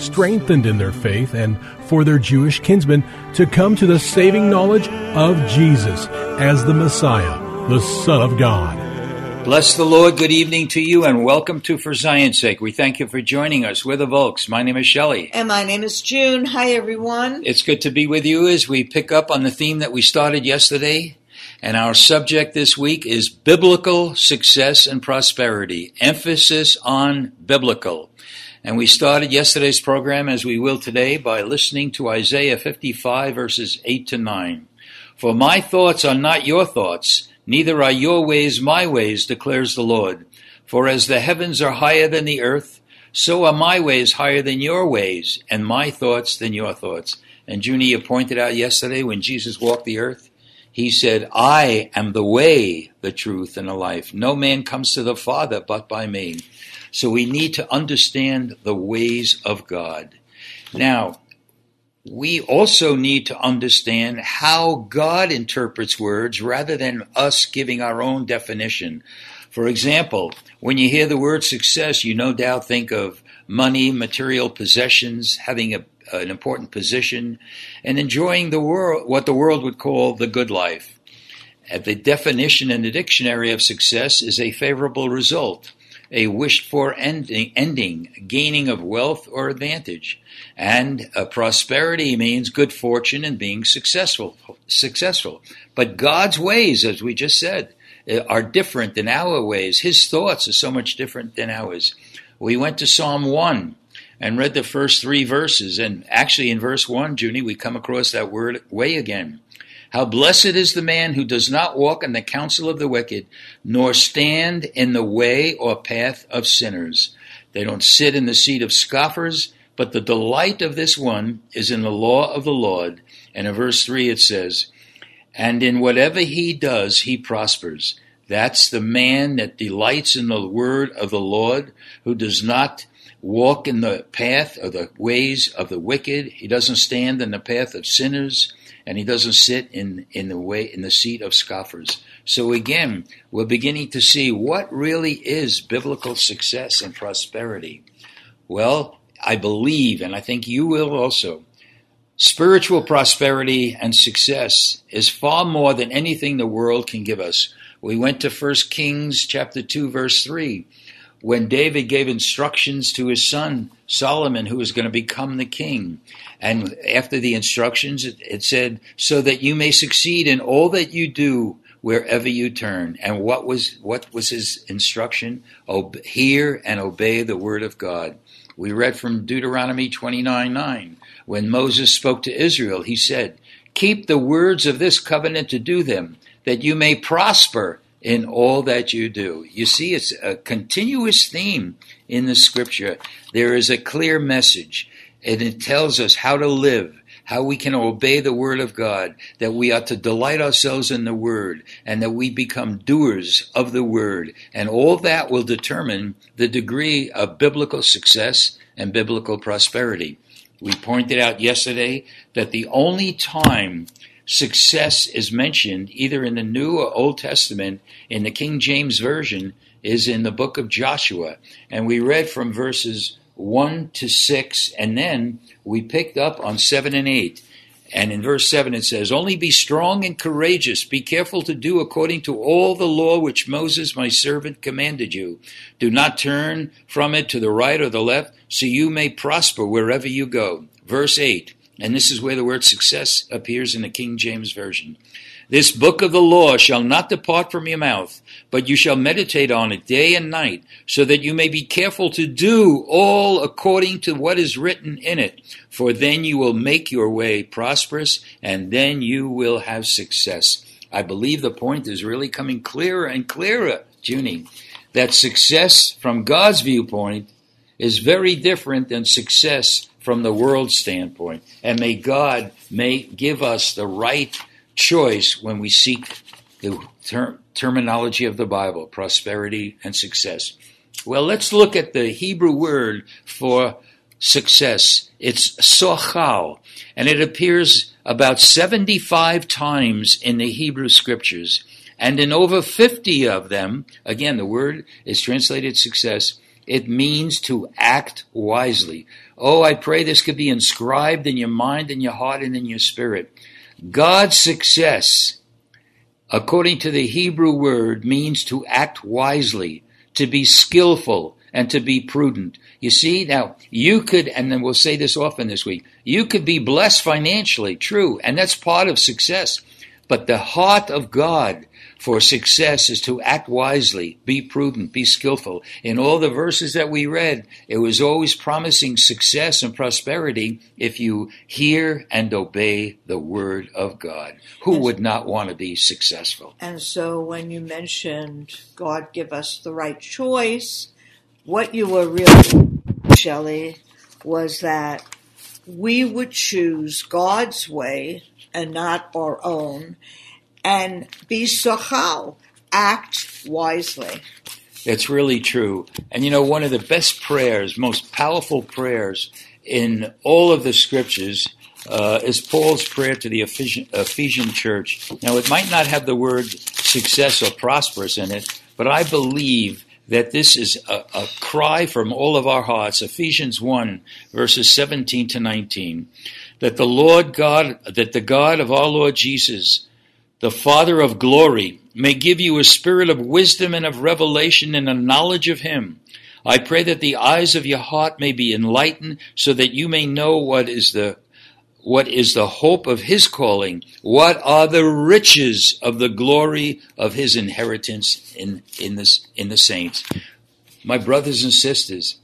strengthened in their faith and for their Jewish kinsmen to come to the saving knowledge of Jesus as the Messiah, the Son of God. Bless the Lord. Good evening to you and welcome to For Zion's Sake. We thank you for joining us. We're the Volks. My name is Shelley. And my name is June. Hi, everyone. It's good to be with you as we pick up on the theme that we started yesterday. And our subject this week is biblical success and prosperity. Emphasis on biblical. And we started yesterday's program, as we will today, by listening to Isaiah 55, verses 8 to 9. For my thoughts are not your thoughts, neither are your ways my ways, declares the Lord. For as the heavens are higher than the earth, so are my ways higher than your ways, and my thoughts than your thoughts. And Junie, you pointed out yesterday when Jesus walked the earth, he said, I am the way, the truth, and the life. No man comes to the Father but by me. So we need to understand the ways of God. Now, we also need to understand how God interprets words rather than us giving our own definition. For example, when you hear the word success, you no doubt think of money, material possessions, having a, an important position, and enjoying the world, what the world would call the good life. The definition in the dictionary of success is a favorable result a wished for ending, ending, gaining of wealth or advantage. And uh, prosperity means good fortune and being successful, successful. But God's ways, as we just said, uh, are different than our ways. His thoughts are so much different than ours. We went to Psalm 1 and read the first three verses. And actually, in verse 1, Junie, we come across that word way again. How blessed is the man who does not walk in the counsel of the wicked, nor stand in the way or path of sinners. They don't sit in the seat of scoffers, but the delight of this one is in the law of the Lord. And in verse 3 it says, And in whatever he does, he prospers. That's the man that delights in the word of the Lord, who does not walk in the path of the ways of the wicked. He doesn't stand in the path of sinners and he doesn't sit in, in the way in the seat of scoffers. So again, we're beginning to see what really is biblical success and prosperity. Well, I believe, and I think you will also, spiritual prosperity and success is far more than anything the world can give us. We went to 1 Kings chapter 2 verse 3 when David gave instructions to his son Solomon, who was going to become the king. And after the instructions, it, it, said, so that you may succeed in all that you do wherever you turn. And what was, what was his instruction? Obe- hear and obey the word of God. We read from Deuteronomy 29 9. When Moses spoke to Israel, he said, Keep the words of this covenant to do them, that you may prosper in all that you do. You see, it's a continuous theme in the scripture. There is a clear message, and it tells us how to live, how we can obey the word of God, that we ought to delight ourselves in the word, and that we become doers of the word. And all that will determine the degree of biblical success and biblical prosperity. We pointed out yesterday that the only time success is mentioned, either in the New or Old Testament, in the King James Version, is in the book of Joshua. And we read from verses 1 to 6, and then we picked up on 7 and 8. And in verse 7 it says, Only be strong and courageous. Be careful to do according to all the law which Moses my servant commanded you. Do not turn from it to the right or the left, so you may prosper wherever you go. Verse 8, and this is where the word success appears in the King James Version. This book of the law shall not depart from your mouth, but you shall meditate on it day and night, so that you may be careful to do all according to what is written in it. For then you will make your way prosperous, and then you will have success. I believe the point is really coming clearer and clearer, Junie, that success from God's viewpoint is very different than success from the world's standpoint. And may God may give us the right choice when we seek the ter- terminology of the Bible, prosperity and success. Well, let's look at the Hebrew word for success. It's sochal, and it appears about 75 times in the Hebrew scriptures. And in over 50 of them, again, the word is translated success, it means to act wisely. Oh, I pray this could be inscribed in your mind, in your heart, and in your spirit. God's success, according to the Hebrew word, means to act wisely, to be skillful, and to be prudent. You see, now, you could, and then we'll say this often this week, you could be blessed financially, true, and that's part of success. But the heart of God for success is to act wisely, be prudent, be skillful. In all the verses that we read, it was always promising success and prosperity if you hear and obey the word of God. Who would not want to be successful? And so when you mentioned God give us the right choice, what you were really, Shelley, was that we would choose God's way and not our own and be sochal, act wisely. It's really true. And you know, one of the best prayers, most powerful prayers in all of the scriptures uh, is Paul's prayer to the Ephesian, Ephesian church. Now, it might not have the word success or prosperous in it, but I believe that this is a, a cry from all of our hearts. Ephesians 1, verses 17 to 19. That the Lord God, that the God of our Lord Jesus, the Father of glory, may give you a spirit of wisdom and of revelation and a knowledge of Him. I pray that the eyes of your heart may be enlightened so that you may know what is the what is the hope of his calling? What are the riches of the glory of his inheritance in, in, this, in the saints? My brothers and sisters,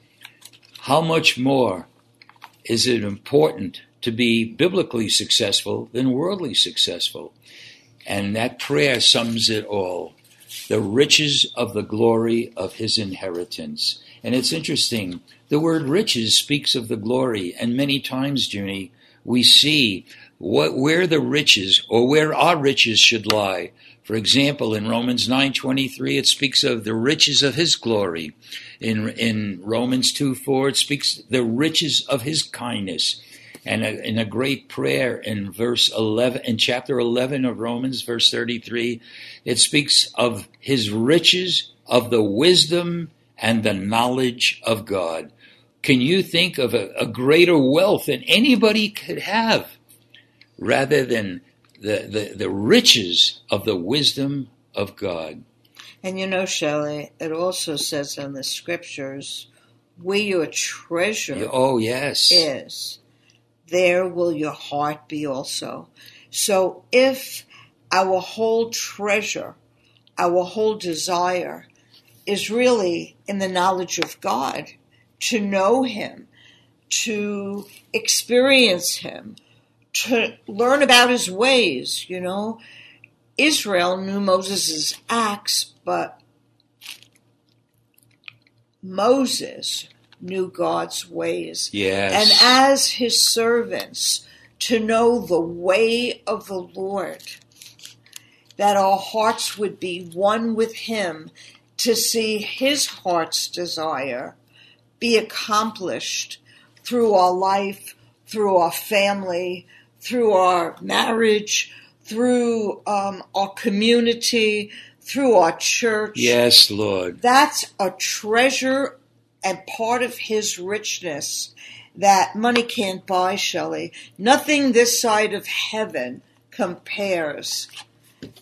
how much more is it important to be biblically successful than worldly successful? And that prayer sums it all the riches of the glory of his inheritance. And it's interesting, the word riches speaks of the glory, and many times, Junie, we see what, where the riches or where our riches should lie. For example, in Romans 9:23 it speaks of the riches of his glory. In in Romans 2:4 it speaks the riches of his kindness. And a, in a great prayer in verse 11, in chapter 11 of Romans, verse 33, it speaks of his riches, of the wisdom and the knowledge of God. Can you think of a, a greater wealth than anybody could have rather than the, the, the riches of the wisdom of God? And you know, Shelley, it also says in the scriptures, where your treasure oh yes is, there will your heart be also. So if our whole treasure, our whole desire is really in the knowledge of God, to know Him, to experience Him, to learn about His ways, you know. Israel knew Moses' acts, but Moses knew God's ways. Yes. And as his servants, to know the way of the Lord, that our hearts would be one with him, to see his heart's desire be accomplished through our life through our family, through our marriage, through um, our community, through our church. Yes, Lord. That's a treasure and part of His richness that money can't buy, Shelley. Nothing this side of heaven compares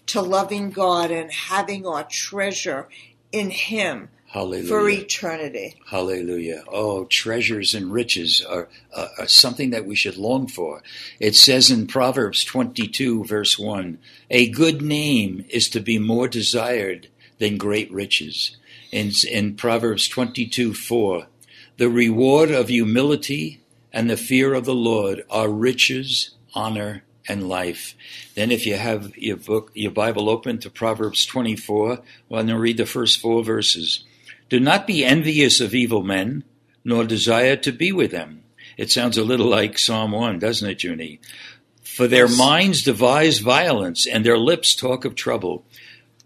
to loving God and having our treasure in Him Hallelujah. for eternity. Hallelujah. Oh, treasures and riches are, uh, are something that we should long for. It says in Proverbs 22, verse 1 A good name is to be more desired than great riches. In, in Proverbs 22, 4 The reward of humility and the fear of the Lord are riches, honor, and life. Then, if you have your book, your Bible open to Proverbs 24, well, I'm going to read the first four verses. Do not be envious of evil men, nor desire to be with them. It sounds a little like Psalm 1, doesn't it, Junie? For their minds devise violence, and their lips talk of trouble.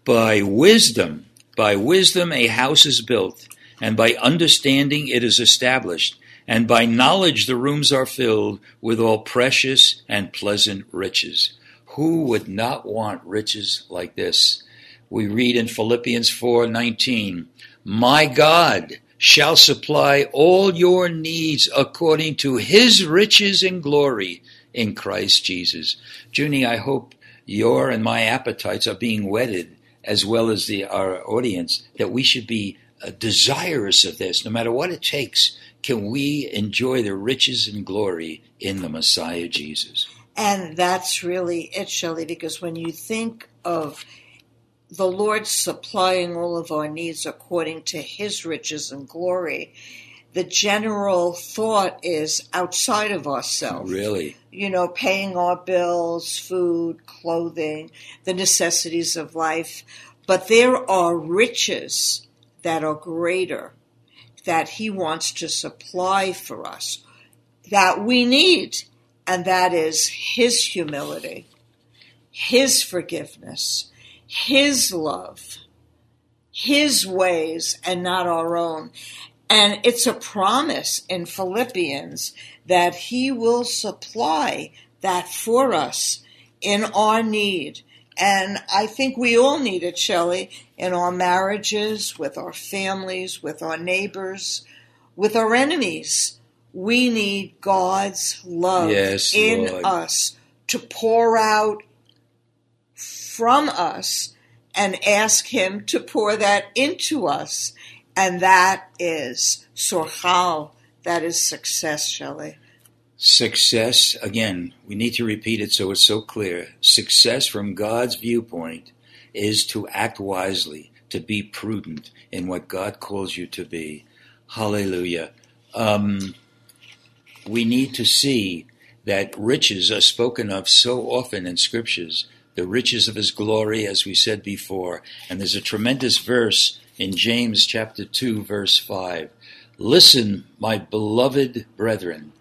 By wisdom, by wisdom a house is built, and by understanding it is established, and by knowledge the rooms are filled with all precious and pleasant riches. Who would not want riches like this? We read in Philippians 4:19, "My God shall supply all your needs according to his riches and glory in Christ Jesus." Junie, I hope your and my appetites are being whetted as well as the our audience that we should be uh, desirous of this no matter what it takes can we enjoy the riches and glory in the Messiah Jesus. And that's really it, Shelley, because when you think of the Lord supplying all of our needs according to his riches and glory, the general thought is outside of ourselves. Really? You know, paying our bills, food, clothing, the necessities of life. But there are riches that are greater that he wants to supply for us that we need, and that is his humility, his forgiveness, his love, his ways, and not our own. And it's a promise in Philippians that he will supply that for us in our need. And I think we all need it, Shelley, in our marriages, with our families, with our neighbors, with our enemies. We need God's love Yes, in Lord. us to pour out from us and ask Him to pour that into us. And that is sochal. That is success, Shelley. Success, again, we need to repeat it so it's so clear. Success from God's viewpoint is to act wisely, to be prudent in what God calls you to be. Hallelujah. Um, we need to see that riches are spoken of so often in scriptures, the riches of his glory, as we said before. And there's a tremendous verse in James chapter 2, verse 5. Listen, my beloved brethren.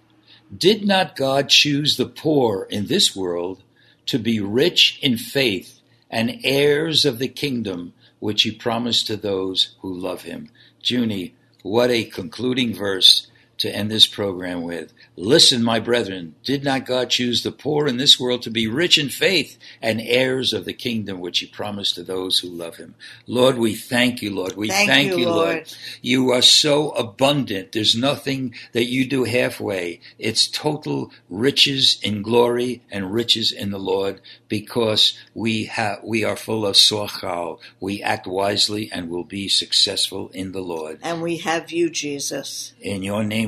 Did not God choose the poor in this world to be rich in faith and heirs of the kingdom which he promised to those who love him? Junie, what a concluding verse to end this program with. Listen, my brethren, did not God choose the poor in this world to be rich in faith and heirs of the kingdom which he promised to those who love him? Lord, we thank you, Lord. We Thank thank, you, Lord. Lord. You are so abundant. There's nothing that you do halfway. It's total riches in glory and riches in the Lord because we have we are full of sochal. We act wisely and will be successful in the Lord. And we have you, Jesus. In your name